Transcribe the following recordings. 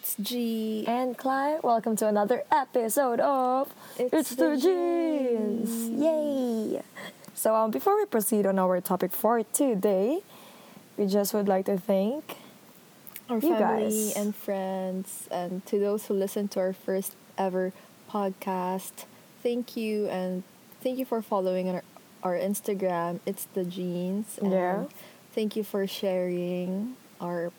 It's G. and Clyde. Welcome to another episode of It's the Jeans. Yay! So, um, before we proceed on our topic for today, we just would like to thank Our You family guys. and friends, and to those who listened to our first ever podcast, thank you and thank you for following our, our Instagram. It's the Jeans. And Yeah. Thank you for sharing our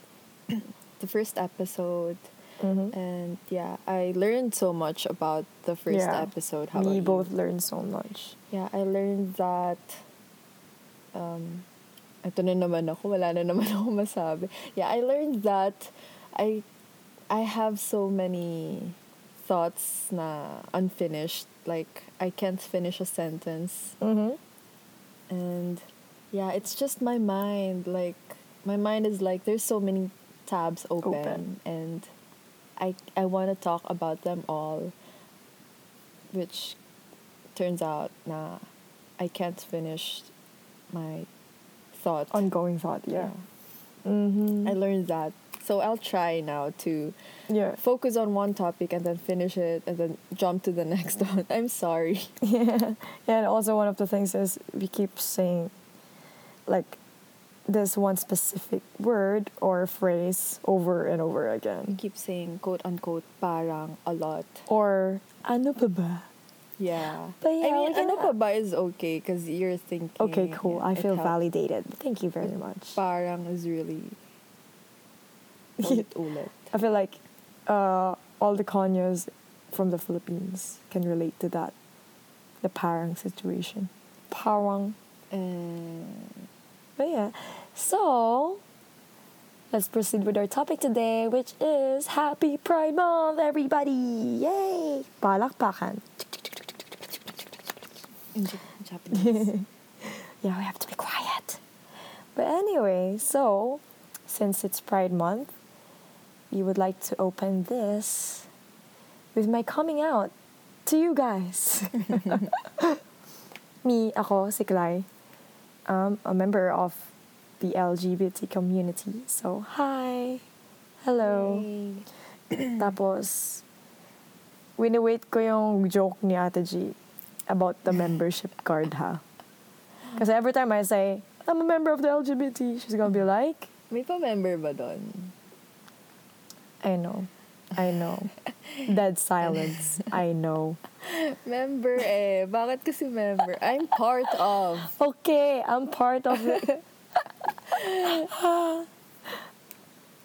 the first episode. Mhm. And yeah, I learned so much about the first Yeah. episode. How we both learned so much. Yeah, I learned that um ito na naman ako, wala na naman ako masabi. Yeah, I learned that I I have so many thoughts na unfinished. Like I can't finish a sentence. Mm-hmm. And yeah, it's just my mind. Like my mind is like there's so many tabs open, Open. and I I want to talk about them all. Which turns out nah I can't finish my thought. Ongoing thought, yeah. Mm-hmm. I learned that. So I'll try now to yeah. focus on one topic and then finish it and then jump to the next one. I'm sorry. Yeah. And also one of the things is we keep saying like this one specific word or phrase over and over again. keep saying quote unquote parang a lot. Or ano pa ba? Yeah. But yeah, I mean, ano pa ba is okay because you're thinking. Okay, cool. I feel validated. Thank you very much. Parang is really ulit-ulit. I feel like uh, all the Kanyas from the Philippines can relate to that. The parang situation. Parang. But yeah. So, let's proceed with our topic today, which is Happy Pride Month, everybody! Yay! Palakpakan. in Ja- Japanese. Yeah, we have to be quiet. But anyway, so since it's Pride Month, we would like to open this with my coming out to you guys. Me, ako, si um, a member of the LGBT community. So, hi! Hello! Yay. Tapos, wini-wait ko yung joke ni Ate G about the membership card ha. Kasi every time I say, I'm a member of the LGBT, she's gonna be like, May pa-member ba doon? I know. I know. Dead silence. I know. Member eh. Bakit kasi member? I'm part of. Okay, I'm part of it.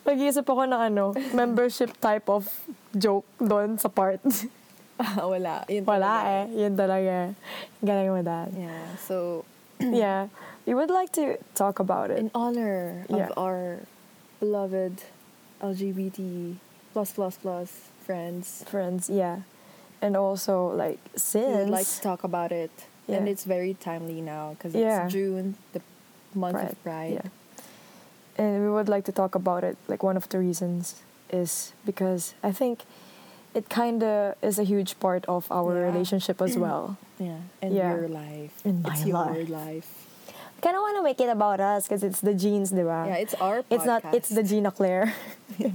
Nag-iisip ako ng ano, membership type of joke doon sa part. Ah, Wala. Yun Wala talaga. eh. Yun talaga. Galing mo that. Yeah. So, yeah. We would like to talk about it. in honor of our beloved LGBT plus plus plus friends, friends, yeah. And also like since... we would like to talk about it. And it's very timely now because Yeah. it's June, the month of Pride, Pride. yeah. And we would like to talk about it. Like one of the reasons is because I think it kind of is a huge part of our Yeah. relationship as well. Yeah. And Yeah. your life. In my it's your life. life. Kind of want to make it about us because it's the jeans, diba? Yeah, it's our podcast. It's not. It's the Gina Claire. Yeah,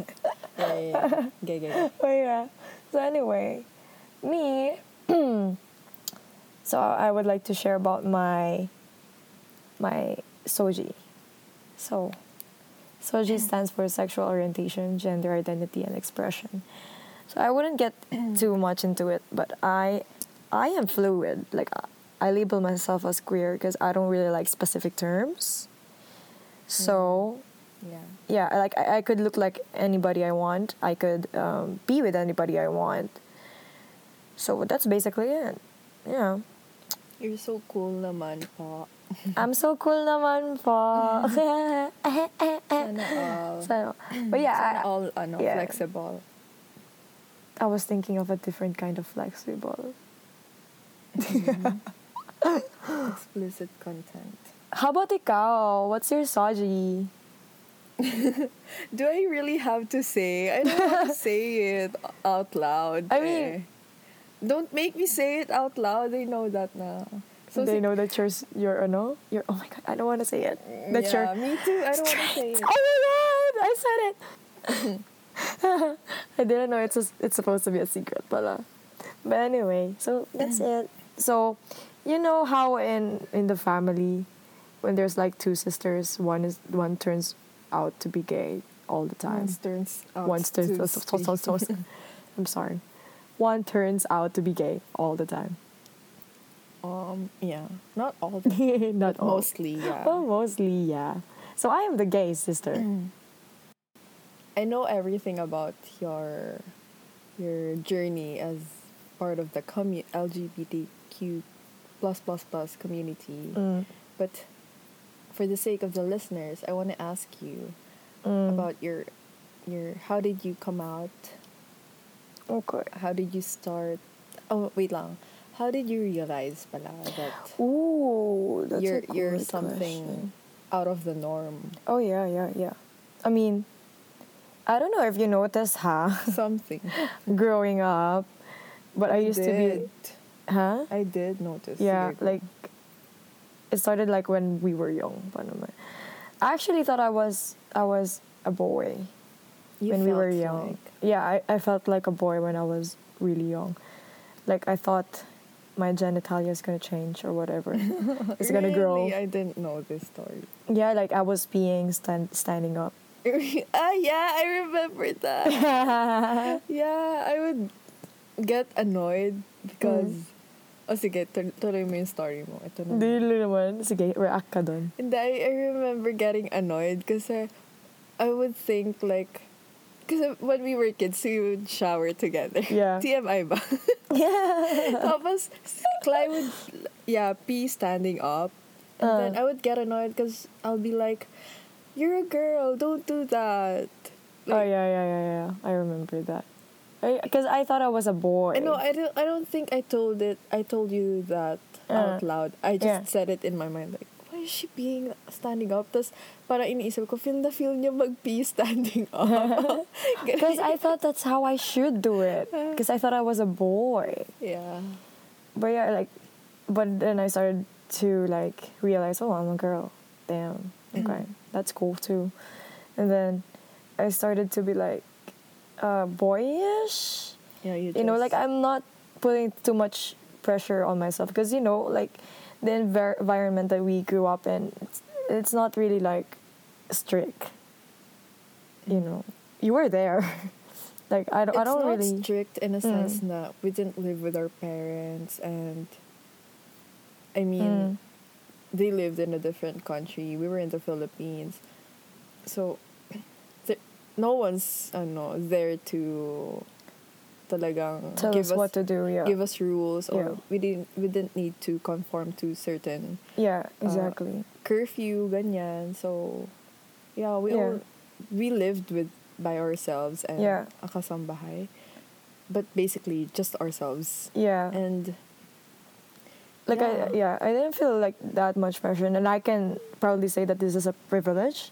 yeah, yeah. Gay, gay, gay. but oh, yeah. So anyway, me. so I would like to share about my my SOGIE. So, SOGIE stands for sexual orientation, gender identity, and expression. So I wouldn't get too much into it, but I I am fluid. Like I- label myself as queer because I don't really like specific terms. So Yeah. yeah I- like I, I could look like anybody i want i could um, be with anybody i want so that's basically it yeah You're so cool naman po. I'm so cool naman po Sana all. so, but yeah Sana I, all ano, yeah. flexible. I was thinking of a different kind of flexible Explicit content. how about ikaw what's your SOGIE Do I really have to say? I don't want to say it out loud. I eh. mean- don't make me say it out loud. They know that na. So they know that you're you're uh, ano you're oh my god I don't want to say it that yeah, you're me too. I don't want to say it. oh my god I said it I didn't know it's a, it's supposed to be a secret, pala. Uh, but anyway, so that's mm. it. So, you know how in in the family, when there's like two sisters, one is one turns out to be gay all the time. One turns out One turns. to so- so- so- so- I'm sorry. One turns out to be gay all the time. Um, yeah, not all, the Not all. mostly, yeah. Well, mostly, yeah. So I am the gay sister. I know everything about your your journey as part of the commu- LGBTQ plus plus plus community. Mm, But for the sake of the listeners, I want to ask you mm. about your your how did you come out? Okay. How did you start? Oh, wait lang. How did you realize pala that Ooh, that's you're a you're something question. out of the norm? Oh yeah, yeah, yeah. I mean, I don't know if you noticed, huh? Something. Growing up, but I, used to did. be, huh? I did notice. Yeah, like it started like when we were young. I actually thought I was I was a boy You when we were young. like- Yeah, I, I felt like a boy when I was really young. Like I thought my genitalia is gonna change or whatever. it's gonna grow. Really? I didn't know this story. Yeah, like I was being stand, standing up. ah, yeah, I remember that. yeah, I would get annoyed because... Mm. Oh, sige, tul- tuloy mo yung story mo. Ito na. Hindi naman. Sige, react ka dun. And I, I remember getting annoyed kasi I would think like... Because when we were kids, we would shower together. Yeah. TMI ba? Yeah. Tapos, Cly would, yeah, pee standing up. And Uh. then I would get annoyed because I'll be like, you're a girl, don't do that. oh yeah, yeah, yeah, yeah. I remember that. Because I, thought I was a boy. I know, I don't, I don't think I told it, I told you that Uh, out loud. I just yeah. said it in my mind, like, why is she being standing up? Tapos, para iniisip ko, feel na feel niya mag-pee standing up. Because I thought that's how I should do it. Because I thought I was a boy. yeah. But yeah, like, but then I started to like realize, oh, I'm a girl. Damn. Okay, that's cool too. And then I started to be like, uh, boyish. Yeah, you, You know, like I'm not putting too much pressure on myself because you know, like the envir- environment that we grew up in, it's, it's not really like strict. You know, you were there. like I don't, I it's don't not really. strict in a Mm. sense that we didn't live with our parents and I mean Mm. they lived in a different country. We were in the Philippines. So th- no one's ano, there to talagang Tell give us what to do. Yeah. give us rules or Yeah. we didn't we didn't need to conform to certain yeah. uh, Exactly. curfew ganyan. So yeah, we Yeah. all we lived with by ourselves and Yeah. akasambahay. But basically just ourselves. yeah. And like yeah. I yeah, I didn't feel like that much pressure, and I can proudly say that this is a privilege,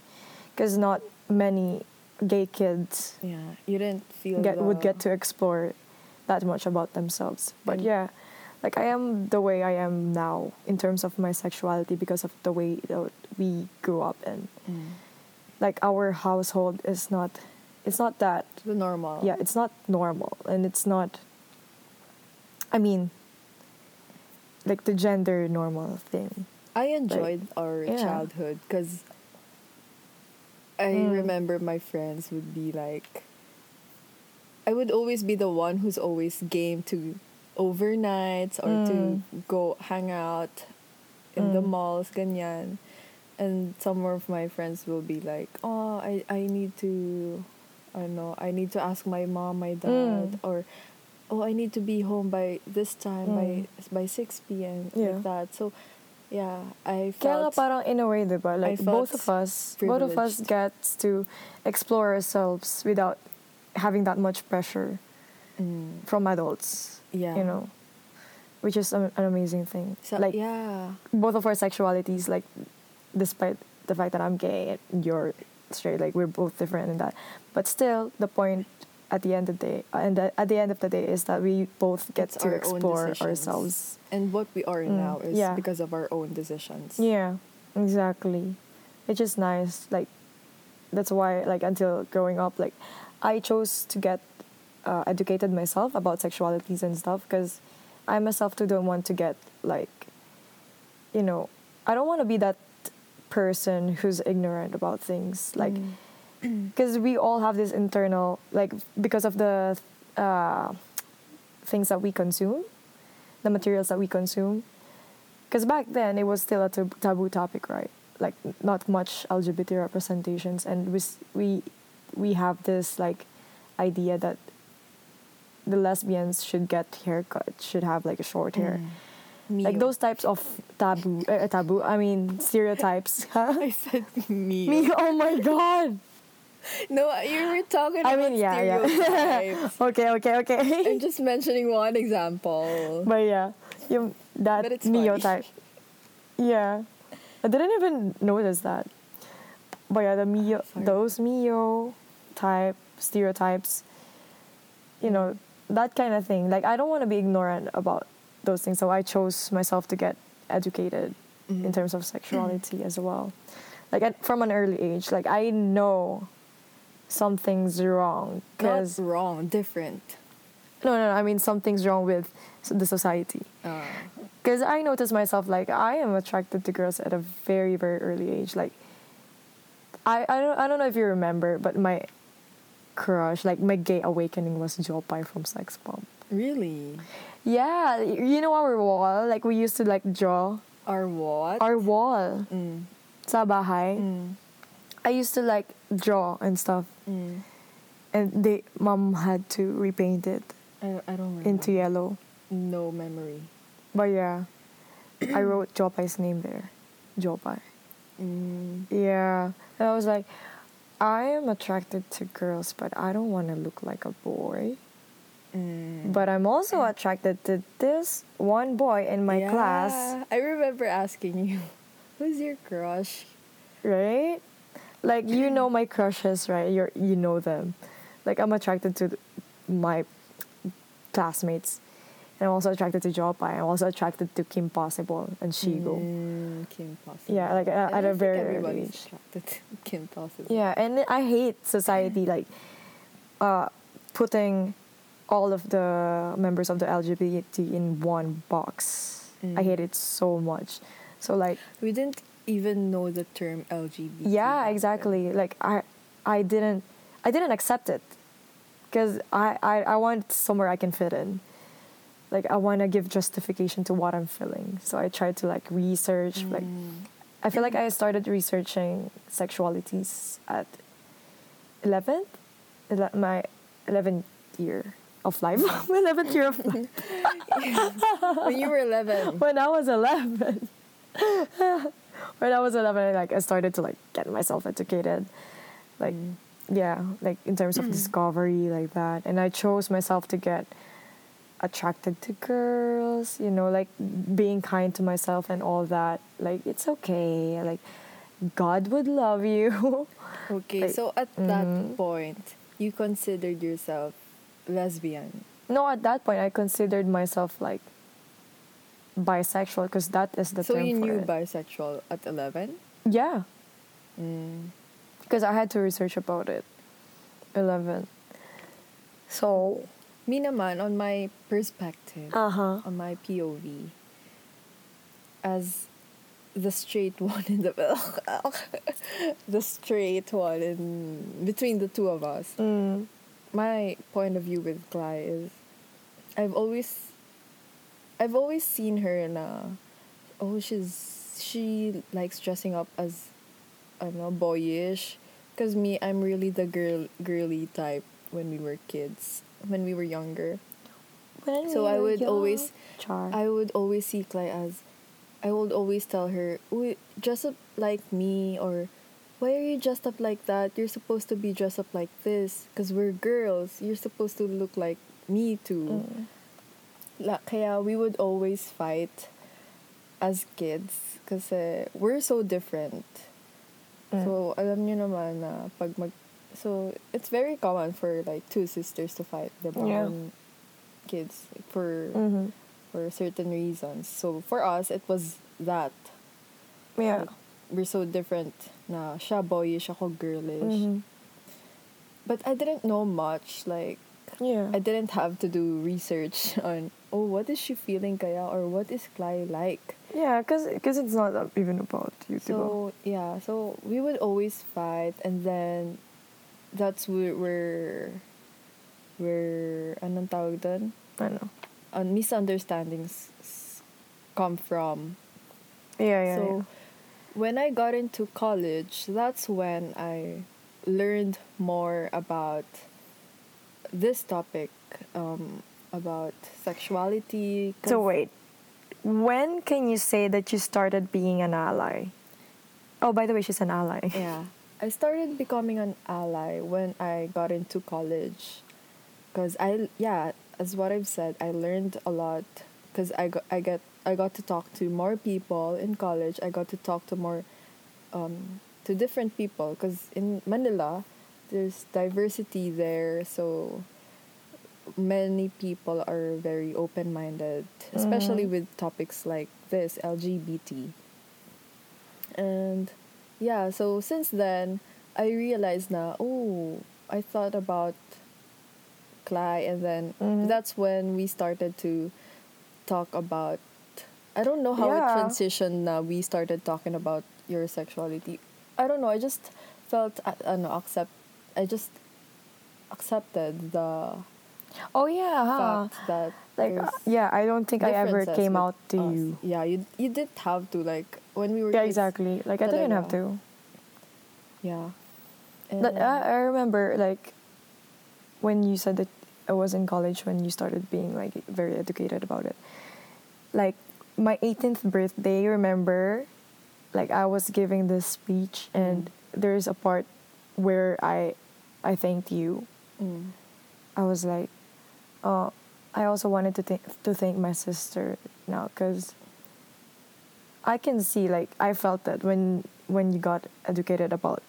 because not many gay kids yeah, you didn't feel get would get to explore that much about themselves. But And- yeah, like I am the way I am now in terms of my sexuality because of the way that we grew up in. Mm. Like our household is not, it's not that the normal. yeah, it's not normal and it's not I mean like the gender normal thing. I enjoyed our yeah. childhood because I Mm. remember my friends would be like, I would always be the one who's always game to overnights or to go hang out in the Mm. malls, ganyan. And some of my friends will be like, oh, I, I need to, I don't know, I need to ask my mom, my dad, Mm. or oh, I need to be home by this time, by Mm. by 6 p.m., Yeah. like that. So, yeah, I Kaya nga felt parang in a way, diba? Like both of us, both of us privileged. gets to explore ourselves without having that much pressure Mm, from adults. yeah. You know, which is an, an amazing thing. So, like yeah. both of our sexualities, like despite the fact that I'm gay and you're straight, like we're both different in that, but still the point at the end of the day, and at the end of the day is that we both get It's to our explore ourselves. And what we are Mm, now is yeah. because of our own decisions. Yeah, exactly. It's just nice. Like that's why like until growing up, like I chose to get uh, educated myself about sexualities and stuff because I myself too don't want to get like, you know, I don't want to be that person who's ignorant about things like Mm. because we all have this internal like because of the uh, things that we consume the materials that we consume because back then it was still a tab- taboo topic right like not much lgbt representations and we we we have this like idea that the lesbians should get haircut should have like a short hair Mm. like those types of taboo uh, taboo i mean stereotypes huh? I said Mio. me oh my god No, you were talking I about mean, yeah, yeah. stereotypes. okay okay okay I'm just mentioning one example. But yeah, yung that But it's Mio funny. type. Yeah, I didn't even notice that. But yeah, the Mio, Sorry. those Mio type stereotypes. You know that kind of thing. Like I don't want to be ignorant about those things, so I chose myself to get educated in Mhm. terms of sexuality as well. Like at, from an early age, like I know something's wrong Not wrong, different. no, no, no, I mean something's wrong with the society. Uh, Because I noticed myself like I am attracted to girls at a very very early age. Like I I don't I don't know if you remember, but my crush like my gay awakening was Jopay from Sexbomb. really? Yeah, you know our wall like we used to like draw Our what? our wall Mm. sa bahay. Mm. I used to like draw and stuff, Mm. and they mom had to repaint it I, I don't remember. into yellow. No memory. But yeah, I wrote Jopay's name there, Jopai. Mm. Yeah. And I was like, I am attracted to girls, but I don't want to look like a boy. Mm. But I'm also attracted to this one boy in my Yeah, class, I remember asking you, who's your crush? right? Like you know my crushes, right? You you know them. Like I'm attracted to my classmates. And I'm also attracted to Jopay. I'm also attracted to Kim Possible and Shego. Mm, Kim Possible. Yeah, like, uh, at a very early age. attracted to Kim Possible. Yeah, and I hate society like uh, putting all of the members of the LGBT in one box. I Mm. hate it so much. So like, We didn't even know the term LGBT. yeah, exactly. Like I, I didn't, I didn't accept it, because I, I, I want somewhere I can fit in. Like I want to give justification to what I'm feeling. So I tried to like research. Like Mm. I feel like I started researching sexualities at 11th, ele- my 11th year of life. my 11th year of life. when you were 11. When I was 11. when I was 11, like I started to like get myself educated. Like Mm. yeah, like in terms of discovery like that. And I chose myself to get attracted to girls, you know, like being kind to myself and all that. Like it's okay. Like God would love you. Okay, Like, so at that mhm. point, you considered yourself lesbian. no, at that point I considered myself like bisexual because that is the so term you knew it. bisexual at 11? yeah, Mm. because I had to research about it. 11. So, Me naman, on my perspective, uh-huh. on my POV, as the straight one in the the straight one in between the two of us. Mm. my point of view with Cly is I've always I've always seen her na oh she's she likes dressing up as I don't know boyish because me I'm really the girl girly type when we were kids when we were younger When So we I would young. always- Char. I would always see Cly as I would always tell her dress up like me or why are you dressed up like that? You're supposed to be dressed up like this because we're girls. You're supposed to look like me too. Mm. La, kaya we would always fight as kids kasi we're so different. Mm. So, alam nyo naman na pag mag... So, it's very common for like two sisters to fight, diba? Yeah. Kids for Mhm. for certain reasons. So, for us, it was that. Yeah. Like, we're so different na siya boyish, ako girlish. Mhm. but I didn't know much. Like Yeah. I didn't have to do research on oh what is she feeling kaya or what is Clay like. yeah, because cause it's not even about you, diba? So yeah, so we would always fight, and then that's where where where anong tawag doon? Ano? Uh, misunderstandings come from. Yeah, yeah, so yeah. when I got into college, that's when I learned more about this topic um, about sexuality. 'cause- So wait, when can you say that you started being an ally? Oh, by the way, she's an ally. Yeah. I started becoming an ally when I got into college. Cuz I yeah, as what I've said, I learned a lot cuz I got I get I got to talk to more people in college. I got to talk to more um to different people cuz in Manila there's diversity there, so many people are very open-minded, especially Mhm. with topics like this LGBT. And yeah, so since then, I realized now, oh, I thought about Clay, and then Mhm. that's when we started to talk about. I don't know how Yeah. it transitioned. Now we started talking about your sexuality. I don't know. I just felt uh, uh, no, accept. I just accepted the Oh yeah, huh? fact that like uh, yeah, I don't think I ever came out to us. you. Yeah, you you didn't have to like when we were Yeah, kids, exactly. Like I didn't have to. Yeah. But I, I remember like when you said that I was in college when you started being like very educated about it. Like my 18th birthday, remember, like I was giving this speech and there's a part where I I thanked you. Mm. I was like, uh, I also wanted to thank to thank my sister now because I can see like I felt that when when you got educated about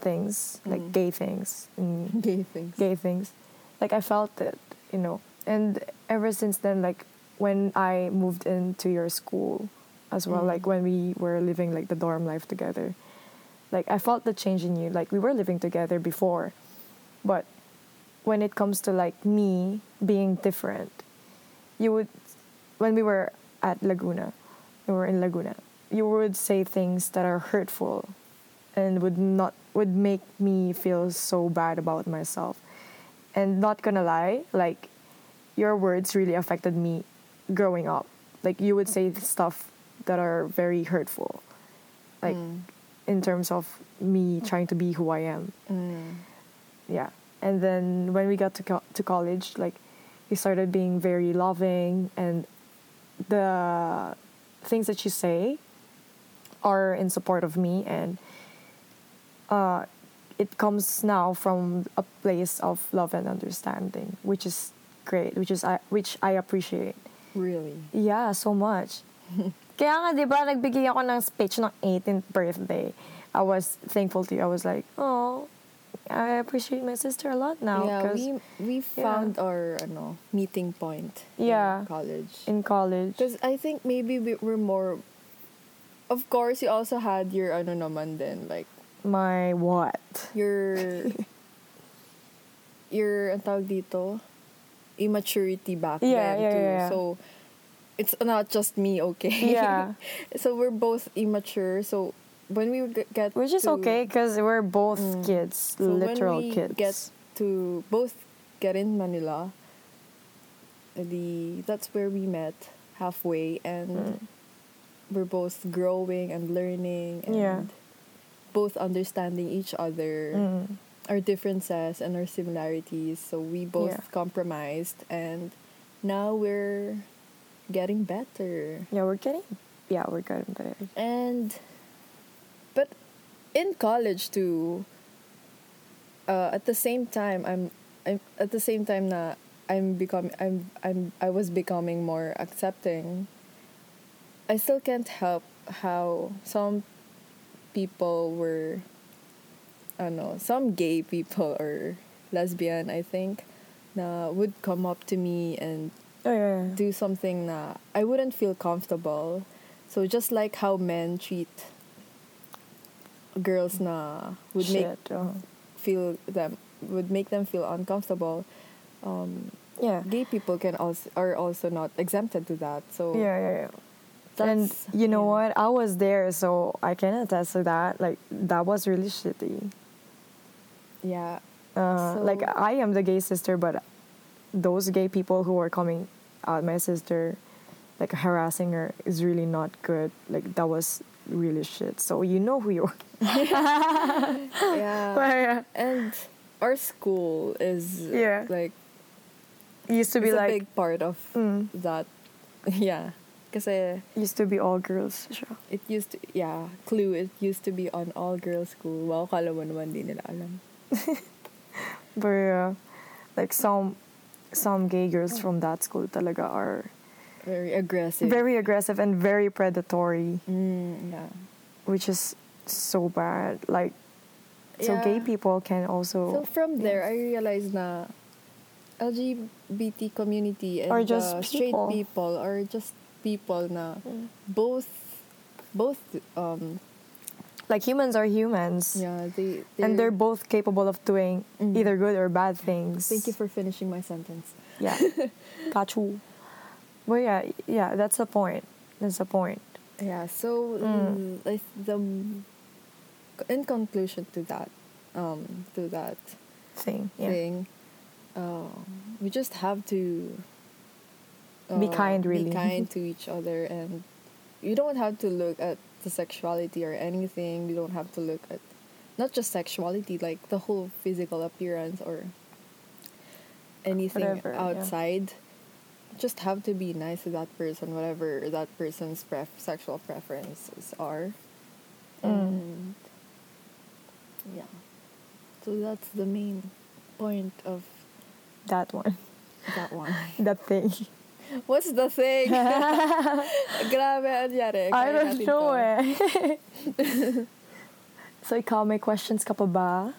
things like Mm. gay things and gay things. gay things, like I felt it, you know, and ever since then, like when I moved into your school as well, Mm. like when we were living like the dorm life together, like I felt the change in you. Like we were living together before, but when it comes to like me being different, you would when we were at Laguna, we were in Laguna, you would say things that are hurtful and would not would make me feel so bad about myself. And not gonna lie, like your words really affected me growing up. Like you would say stuff that are very hurtful. Like Mm. in terms of me trying to be who I am Mm. Yeah. And then when we got to co- to college like he started being very loving and the things that you say are in support of me and uh, it comes now from a place of love and understanding which is great which is I, which I appreciate. Really. yeah so much. Kaya nga 'di ba nagbigay ako ng speech ng 18th birthday. I was thankful to you. I was like oh I appreciate my sister a lot now yeah, we we found our ano, meeting point Yeah. in college. in college Because I think maybe we were more. Of course, you also had your ano naman din, like my what your your ang tawag dito immaturity back Yeah, then yeah, too. yeah, yeah. So it's not just me, okay? Yeah. so we're both immature. So when we g- get which is okay because we're both Mm. kids So literal when we kids get to both get in Manila, the that's where we met halfway, and Mm. we're both growing and learning, and Yeah. both understanding each other, Mm. our differences and our similarities. So we both Yeah. compromised, and now we're getting better. yeah we're getting yeah we're getting better and but in college too uh, at the same time i'm i'm at the same time na i'm becoming i'm i'm i was becoming more accepting i still can't help how some people were I don't know some gay people or lesbian i think na would come up to me and oh yeah, yeah. do something na I wouldn't feel comfortable. So just like how men treat girls na would make Shit, oh. feel them would make them feel uncomfortable um, Yeah. gay people can also are also not exempted to that so Yeah, yeah, yeah. and you know yeah. what? I was there, so I can attest to that. Like that was really shitty. yeah Uh, like I am the gay sister, but those gay people who are coming at my sister, like harassing her, is really not good. Like that was really shit. So you know who you are. yeah yeah. and our school is Yeah. like Used to be it's a like big part of Mm. that yeah kasi used to be all girls. siya. it used to yeah clue it used to be on all girls school wow kala mo naman di nila alam But yeah, like some some gay girls from that school talaga are very aggressive very aggressive and very predatory, mm, yeah which is so bad. Like so gay people can also So from there, I realized na LGBT community and Or just straight people. people are just people na Mm. both both um like humans are humans. yeah they and they're both capable of doing Mm. either good or bad things. thank you for finishing my sentence yeah, got you. But yeah, yeah, that's the point. That's the point. yeah so Mm. um, like the in conclusion to that um to that Thing. Yeah. thing um, we just have to Be uh, kind, really. be kind to each other and you don't have to look at the sexuality or anything you don't have to look at not just sexuality like the whole physical appearance or anything Whatever, yeah. Just have to be nice to that person whatever that person's pref- sexual preferences are Mm. yeah so that's the main point of That one. that one That thing. What's the thing? Grabe, anyari. I don't know eh. so ikaw, may questions ka pa ba?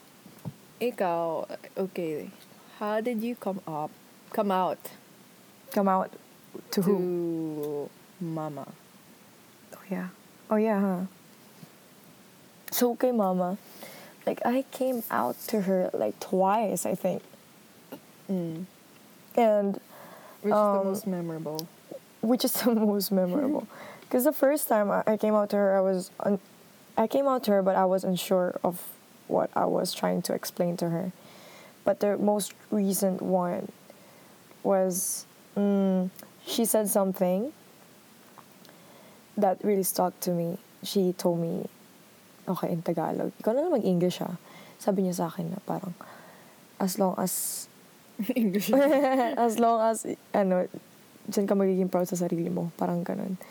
Ikaw, okay. How did you come up, come out Come out to, to, who? mama? Oh yeah. Oh yeah, huh? So okay, mama. Like I came out to her like twice, I think. Mm. And Which is the Um, most memorable? which is the most memorable. Because the first time I I came out to her, I was, un- I came out to her, but I was unsure of what I was trying to explain to her. But the most recent one was, mm, she said something that really stuck to me. She told me, okay, in Tagalog, ikaw na lang mag-English ah. Sabi niya sa akin na parang, as long as English. as long as, ano, dyan ka magiging proud sa sarili mo. Parang ganun.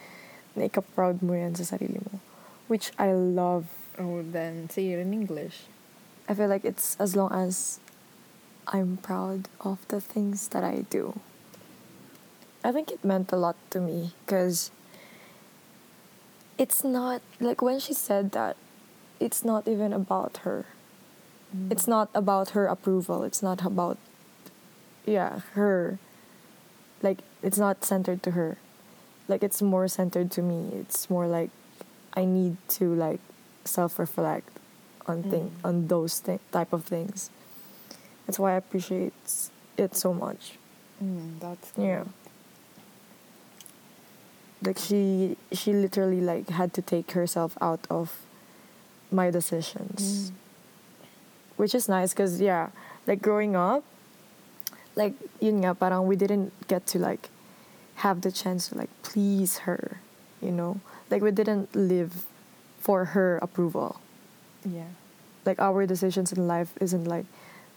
Na ika-proud mo yan sa sarili mo. Which I love. oh, then say it in English. I feel like it's as long as I'm proud of the things that I do. I think it meant a lot to me because it's not, like when she said that, it's not even about her. Mm. It's not about her approval. It's not about, yeah, her. Like, it's not centered to her. Like, it's more centered to me. It's more like I need to, like, self reflect on thing Mm. on those thi- type of things. That's why I appreciate it so much. Mm, that's Yeah. Like she she literally like had to take herself out of my decisions. Mm. Which is nice cuz yeah, like growing up like yun nga parang we didn't get to like have the chance to like please her, you know? Like we didn't live for her approval. Yeah. Like our decisions in life isn't like,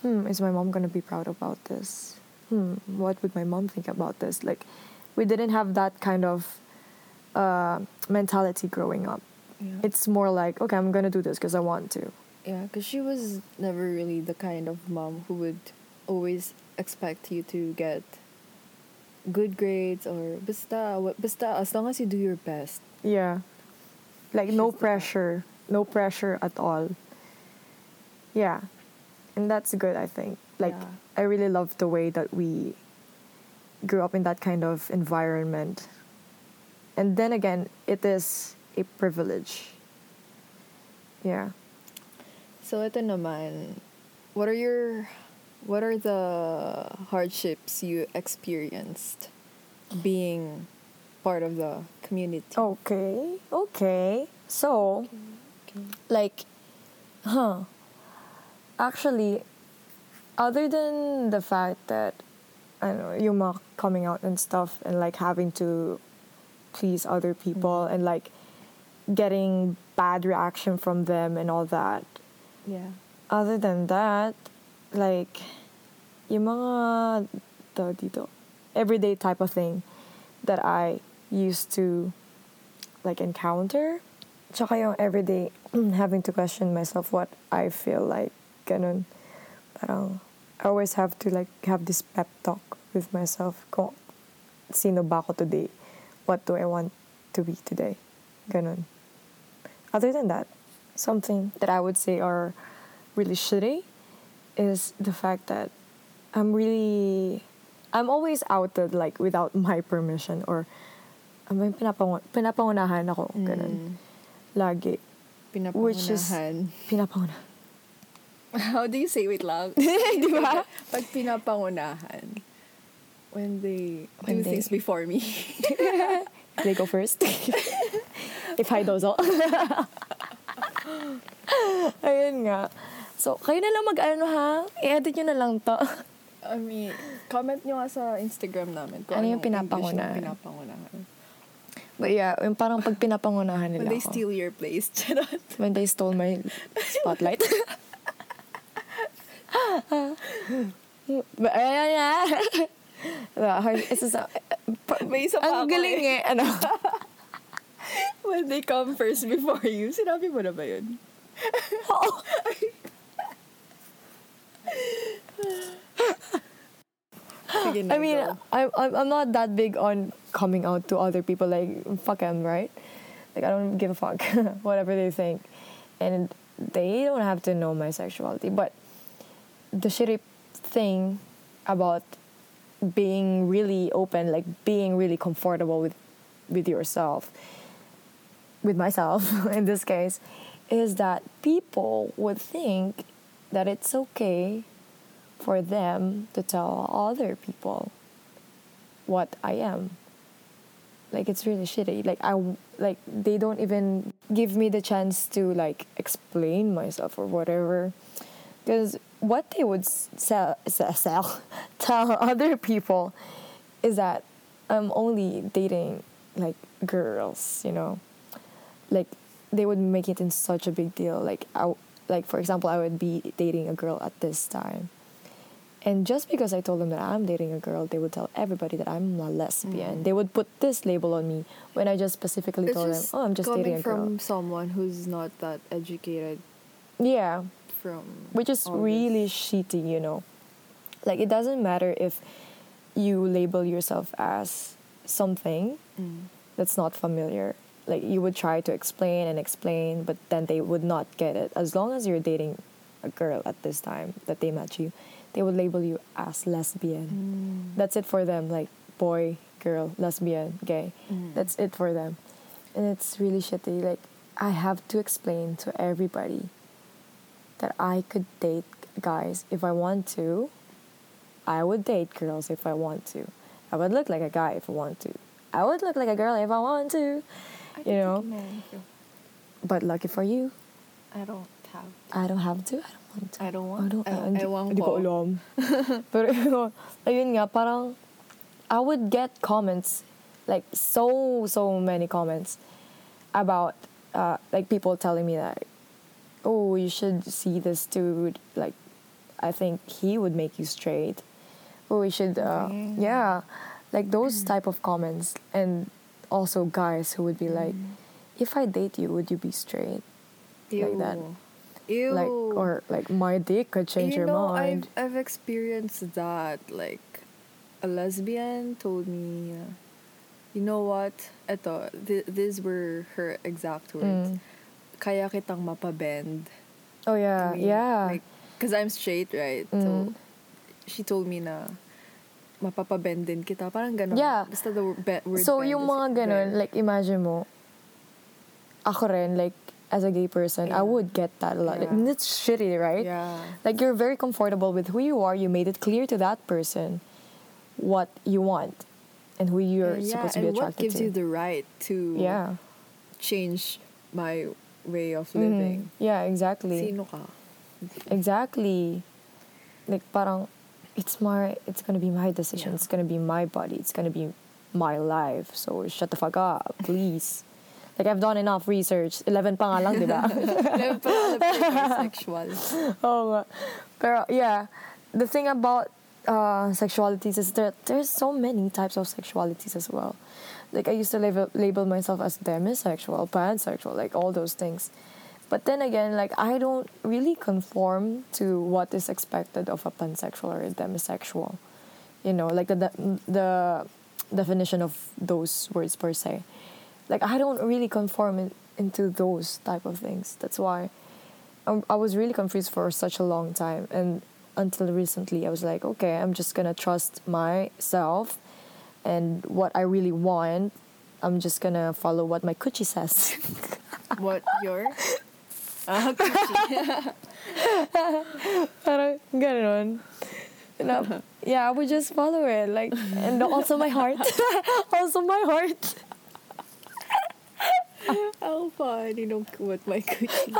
hmm, is my mom gonna be proud about this? Hmm, what would my mom think about this? Like, we didn't have that kind of uh, mentality growing up. Yeah. It's more like, okay, I'm gonna do this because I want to. Yeah, because she was never really the kind of mom who would always expect you to get good grades or basta, basta as long as you do your best. Yeah. Like, no She's the- pressure. No pressure at all. Yeah. And that's good, I think. Like, Yeah. I really love the way that we grew up in that kind of environment. And then again, it is a privilege. Yeah. So ito naman, what are your what are the hardships you experienced being part of the community? Okay, okay. So, Okay. like, huh? Actually, other than the fact that I don't know yung mga coming out and stuff, and like having to please other people, mm-hmm. and like getting bad reaction from them and all that. Yeah. Other than that, like, yung mga tawag dito, everyday type of thing that I used to like encounter. Tsaka yung everyday having to question myself what I feel like. Ganun. Parang, I always have to like have this pep talk with myself. Kung sino ba ako today? What do I want to be today? Ganun. Other than that, something that I would say are really shitty is the fact that I'm really I'm always outed like without my permission or may pinapang pinapangunahan ako ganun. Mm. Lagi. Which is- Pinapangunahan. Pinapanguna. How do you say wait lang? Di ba? Pag pinapangunahan. When they When do they- things before me. They go first. If I dozo. Ayun nga. So, kayo na lang mag-ano ha. I-edit nyo na lang to. I mean, comment nyo nga sa Instagram namin kung Ano yung anong English pinapangunahan? ng pinapangunahan. But yeah, yung parang pag pinapangunahan nila When they ako. steal your place. When they stole my spotlight. But ayan na. Diba, hard- It's just, a- pa- May isa pa ang ako galing eh. Ano? When they come first before you. Sinabi mo na ba yun? Oo. Sige I mean, go. I'm, I'm I'm not that big on coming out to other people. Like, fuck them, right? Like, I don't give a fuck. Whatever they think. And they don't have to know my sexuality. But the shitty thing about being really open, like being really comfortable with, with yourself, with myself in this case, is that people would think that it's okay for them to tell other people what I am. Like it's really shitty. Like I like they don't even give me the chance to like explain myself or whatever. Because what they would sell, sell tell other people is that I'm only dating like girls, you know. Like they would make it in such a big deal. Like I, like for example, I would be dating a girl at this time. And just because I told them that I'm dating a girl, they would tell everybody that I'm a lesbian. Mm. They would put this label on me when I just specifically It's told just them, "Oh, I'm just coming dating a girl." from someone who's not that educated yeah, from which is all really this. shitty, you know. Like it doesn't matter if you label yourself as something Mm. that's not familiar. Like you would try to explain and explain, but then they would not get it. As long as you're dating a girl at this time that they met you, they would label you as lesbian. Mm. That's it for them. Like boy, girl, lesbian, gay. Mm. That's it for them. And it's really shitty. Like I have to explain to everybody that I could date guys if I want to. I would date girls if I want to. I would look like a guy if I want to. I would look like a girl if I want to. I You know? man, But lucky for you, I don't have. I don't have to. I don't want to. I don't want. I don't, I, uh, hindi, ewan hindi ko ko. alam. Pero ayun nga, parang I would get comments, like so, so many comments about uh, like people telling me that, oh, you should see this dude. Like, I think he would make you straight. Oh, we should, uh, Dang. yeah, like those type of comments, and also guys who would be like, Mm. if I date you, would you be straight? like that. Ew. Like, or like my dick could change you your know, mind. I've I've experienced that. Like, a lesbian told me, uh, you know what? Eto, th- these were her exact words. Mm. Kaya kitang mapabend. Oh yeah, to me. yeah. Like, cause I'm straight, right? Mm. So, she told me na mapapabend din kita. Parang ganon. Yeah. Basta the be- word so bend yung mga ganun, there. like imagine mo, ako rin, like as a gay person, I would get that a lot. Yeah. And it's shitty, right? Yeah. Like you're very comfortable with who you are. You made it clear to that person what you want and who you're yeah, supposed to be attracted and what gives to. you the right to yeah. change my way of Mhm. living? Yeah, exactly. Sino ka? Exactly. Like parang it's my it's gonna be my decision. Yeah. It's gonna be my body. It's gonna be my life. So shut the fuck up, please. Like I've done enough research. 11 pa nga lang, di ba? Alam pa alam sexual. oh. Pero yeah, the thing about uh, sexualities is that there's so many types of sexualities as well. Like I used to label, label myself as demisexual, pansexual, like all those things. But then again, like I don't really conform to what is expected of a pansexual or a demisexual. You know, like the the, the definition of those words per se. Like I don't really conform in, into those type of things. That's why I, I was really confused for such a long time and until recently i was like okay i'm just gonna trust myself and what i really want i'm just gonna follow what my coochie says What your? Ah, Gucci. Parang ganon. Na- yeah i would just follow it like and also my heart also my heart How funny nung what my Gucci.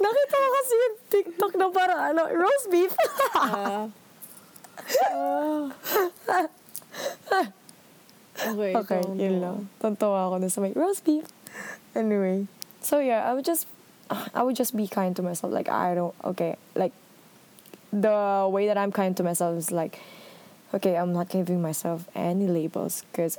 nakita ko kasi yung tiktok na parang ano roast beef Ah. Okay, Okay, tonto. yun lang. Tontawa ako dun sa may roast beef. Anyway, so yeah, I would just, I would just be kind to myself. Like I don't, okay, like the way that I'm kind to myself is like, okay, I'm not giving myself any labels because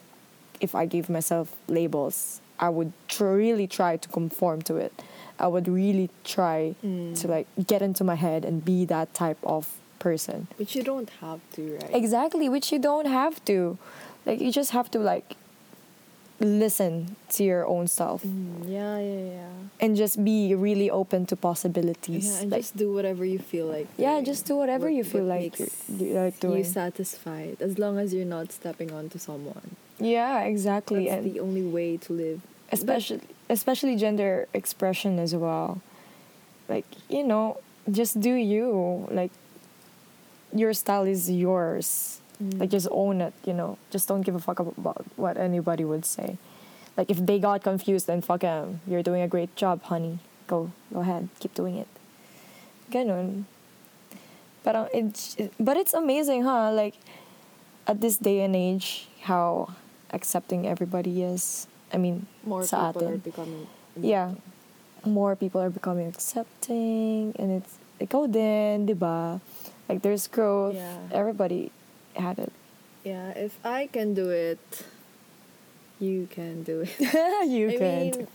if I give myself labels, I would tr- really try to conform to it. I would really try Mm. to like get into my head and be that type of person. Which you don't have to, right? Exactly, which you don't have to. Like you just have to like listen to your own self Mm, yeah, yeah, yeah. and just be really open to possibilities. Yeah, and like just do whatever you feel like. yeah, just do whatever What- you feel like makes you like doing. You satisfied as long as you're not stepping onto someone. yeah, exactly. That's and the only way to live. especially especially gender expression as well. Like, you know, just do you. Like your style is yours. Mm. Like just own it, you know. Just don't give a fuck about what anybody would say. Like if they got confused, then fuck them. You're doing a great job, honey. Go, go ahead, keep doing it. Ganon. Parang uh, it's, but it's amazing, huh? Like at this day and age, how accepting everybody is. I mean, more sa people are atin. becoming. Yeah. More people are becoming accepting and it's ikaw din, 'di ba? Like there's growth. Yeah. Everybody had it. Yeah, if I can do it, you can do it. you I can. mean,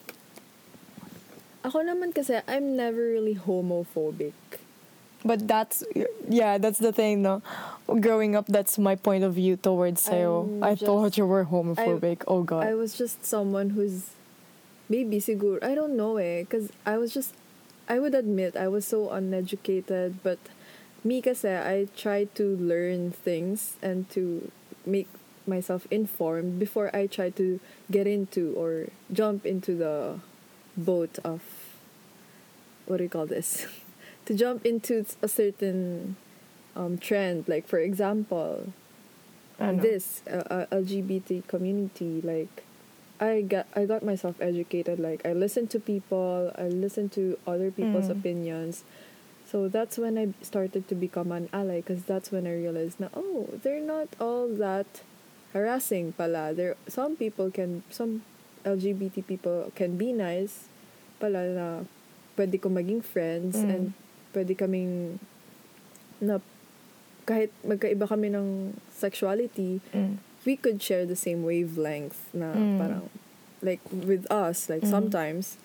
ako naman kasi, I'm never really homophobic. but that's yeah, that's the thing, no. Growing up, that's my point of view towards sa'yo. I'm I just- thought you were homophobic. oh god. I was just someone who's maybe siguro I don't know eh because I was just I would admit I was so uneducated but me kasi I try to learn things and to make myself informed before I try to get into or jump into the boat of what do you call this? To jump into a certain um, trend. Like for example this uh, uh, LGBT community like I got I got myself educated. Like I listened to people I listened to other people's Mm. opinions so that's when I started to become an ally because that's when I realized na oh they're not all that harassing pala there some people can some LGBT people can be nice pala na pwede ko maging friends Mm. and pwede kaming na kahit magkaiba kami ng sexuality Mm. we could share the same wavelength na Mm. parang like with us like Mm. sometimes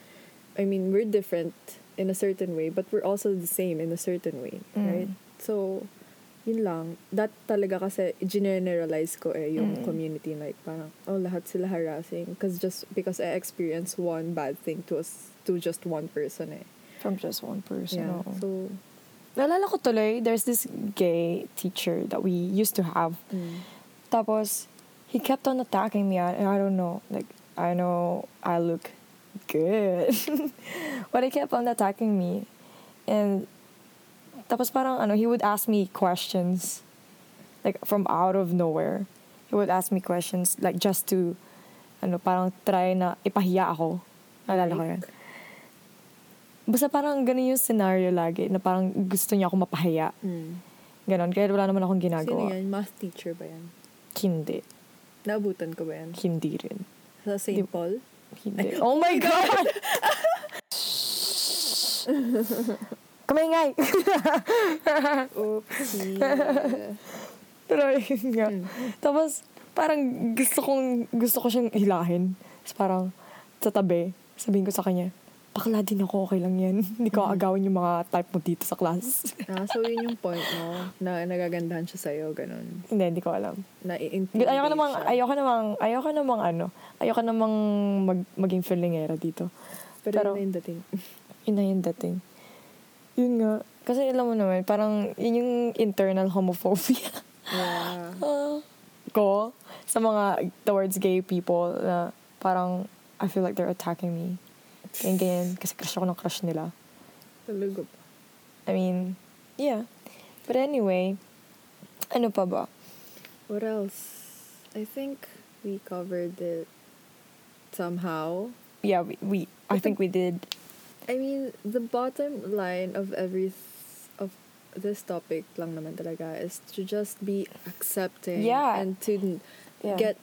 I mean we're different in a certain way but we're also the same in a certain way Mm. right so yun lang that talaga kasi generalize ko eh yung Mm. community like parang oh lahat sila harassing because just because I experienced one bad thing to us to just one person eh From just one person. yeah so Naalala ko tuloy, there's this gay teacher that we used to have. mm. Tapos, he kept on attacking me. And I don't know. Like, I know I look Good. but he kept on attacking me. And tapos parang ano, he would ask me questions like from out of nowhere. He would ask me questions like just to ano, parang try na ipahiya ako. Naalala ko yun. Basta parang ganun yung scenario lagi na parang gusto niya ako mapahiya. Mm. Ganon. Kaya wala naman akong Sino ginagawa. yan? Math teacher ba yan? Hindi. Naabutan ko ba yan? Hindi rin. Sa St. Paul? Hindi. Oh my God! Kamingay! Oopsie. Pero yun nga. Tapos, parang gusto kong, gusto ko siyang hilahin. Tapos parang, sa tabi, sabihin ko sa kanya, bakla din ako, okay lang yan. Hindi ko agawin yung mga type mo dito sa class. ah, so yun yung point mo, na nagagandahan siya sa'yo, ganun. Hindi, hindi ko alam. na Ayoko namang, ayoko namang, ayoko namang ano, ayoko namang mag, maging feelingera dito. Pero, pero- yun na yung dating. Yun na yung dating. Yun nga. Kasi alam mo naman, parang yun yung internal homophobia. yeah. Ah, ko sa mga towards gay people na parang I feel like they're attacking me. Ganyan, ganyan. Kasi crush ako ng crush nila. Talaga ba? I mean, yeah. But anyway, ano pa ba? What else? I think we covered it somehow. Yeah, we, we I think we did. I mean, the bottom line of every of this topic lang naman talaga is to just be accepting Yeah. and to Yeah. get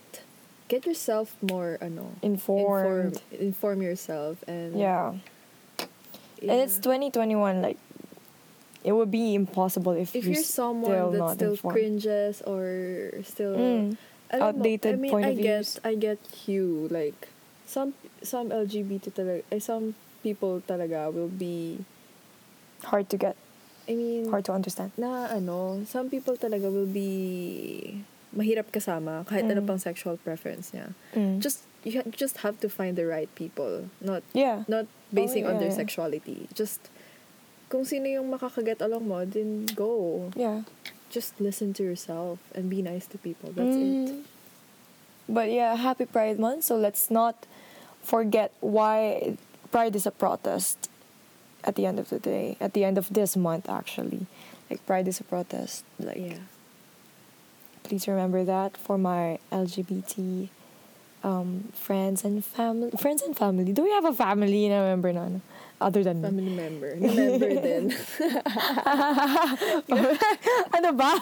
get yourself more ano Informed. inform, inform yourself and Yeah. And it's 2021, like, it would be impossible if, if you're, you're someone still that still informed. cringes or still Mm. Outdated I mean, point I of get views. I get you like some some LGBT talaga eh, some people talaga will be Hard to get, I mean hard to understand. na ano some people talaga will be mahirap kasama kahit ano Mm. pang sexual preference niya Mm. just you ha- just have to find the right people not yeah. not basing Oh, on their yeah, yeah. sexuality just kung sino yung makakaget along mo then go Yeah. just listen to yourself and be nice to people that's it Mm. But yeah, happy Pride Month. So let's not forget why Pride is a protest at the end of the day, at the end of this month, actually. Like, Pride is a protest. Like, yeah please remember that for my LGBT um, friends and family. Friends and family. Do we have a family na member ano? Other than me? family member na member din ano ba?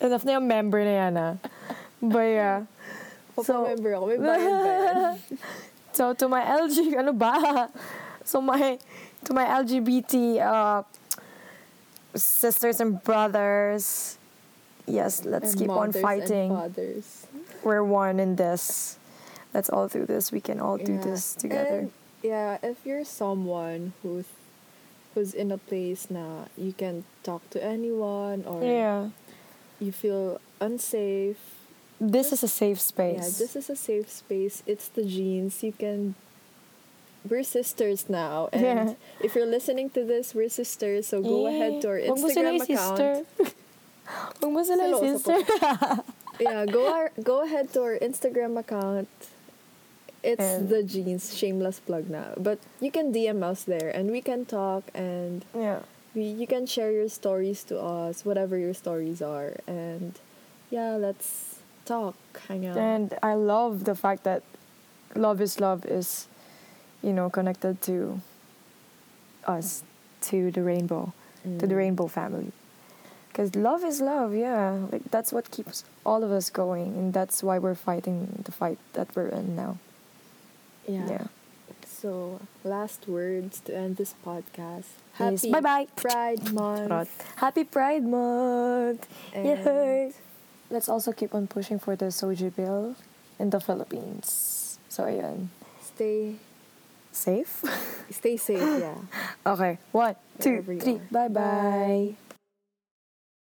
Enough na yung member na yan, ah. But yeah. So- member ako may bayad ba yan? So to my LG, ano ba? So my to my LGBT uh, sisters and brothers, yes, let's And keep on fighting. We're one in this. Let's all do this. We can all do Yeah. this together. And, yeah, if you're someone who's who's in a place now you can talk to anyone or yeah, you feel unsafe, this is a safe space. yeah, this is a safe space. It's the genes. You can. We're sisters now, and Yeah. if you're listening to this, we're sisters. So go ahead to our Huwag mo sila Instagram account. Huwag mo sila Seryoso i-sister. yeah, go our, go ahead to our Instagram account. It's And- the jeans shameless plug now, but you can DM us there, and we can talk, and yeah. we you can share your stories to us, whatever your stories are, and yeah, let's talk, hang out. And I love the fact that love is love is, you know, connected to us, to the rainbow, to the Mm. rainbow family. Because love is love, yeah. Like that's what keeps all of us going, and that's why we're fighting the fight that we're in now. yeah. Yeah. So last words to end this podcast. Yes, Happy bye-bye. Pride Month. Happy Pride Month! And Yay! Let's also keep on pushing for the SOGIE bill in the Philippines. So, ayan. stay Safe? stay safe. Yeah. okay. one two three two, Wherever you three. are. Bye-bye.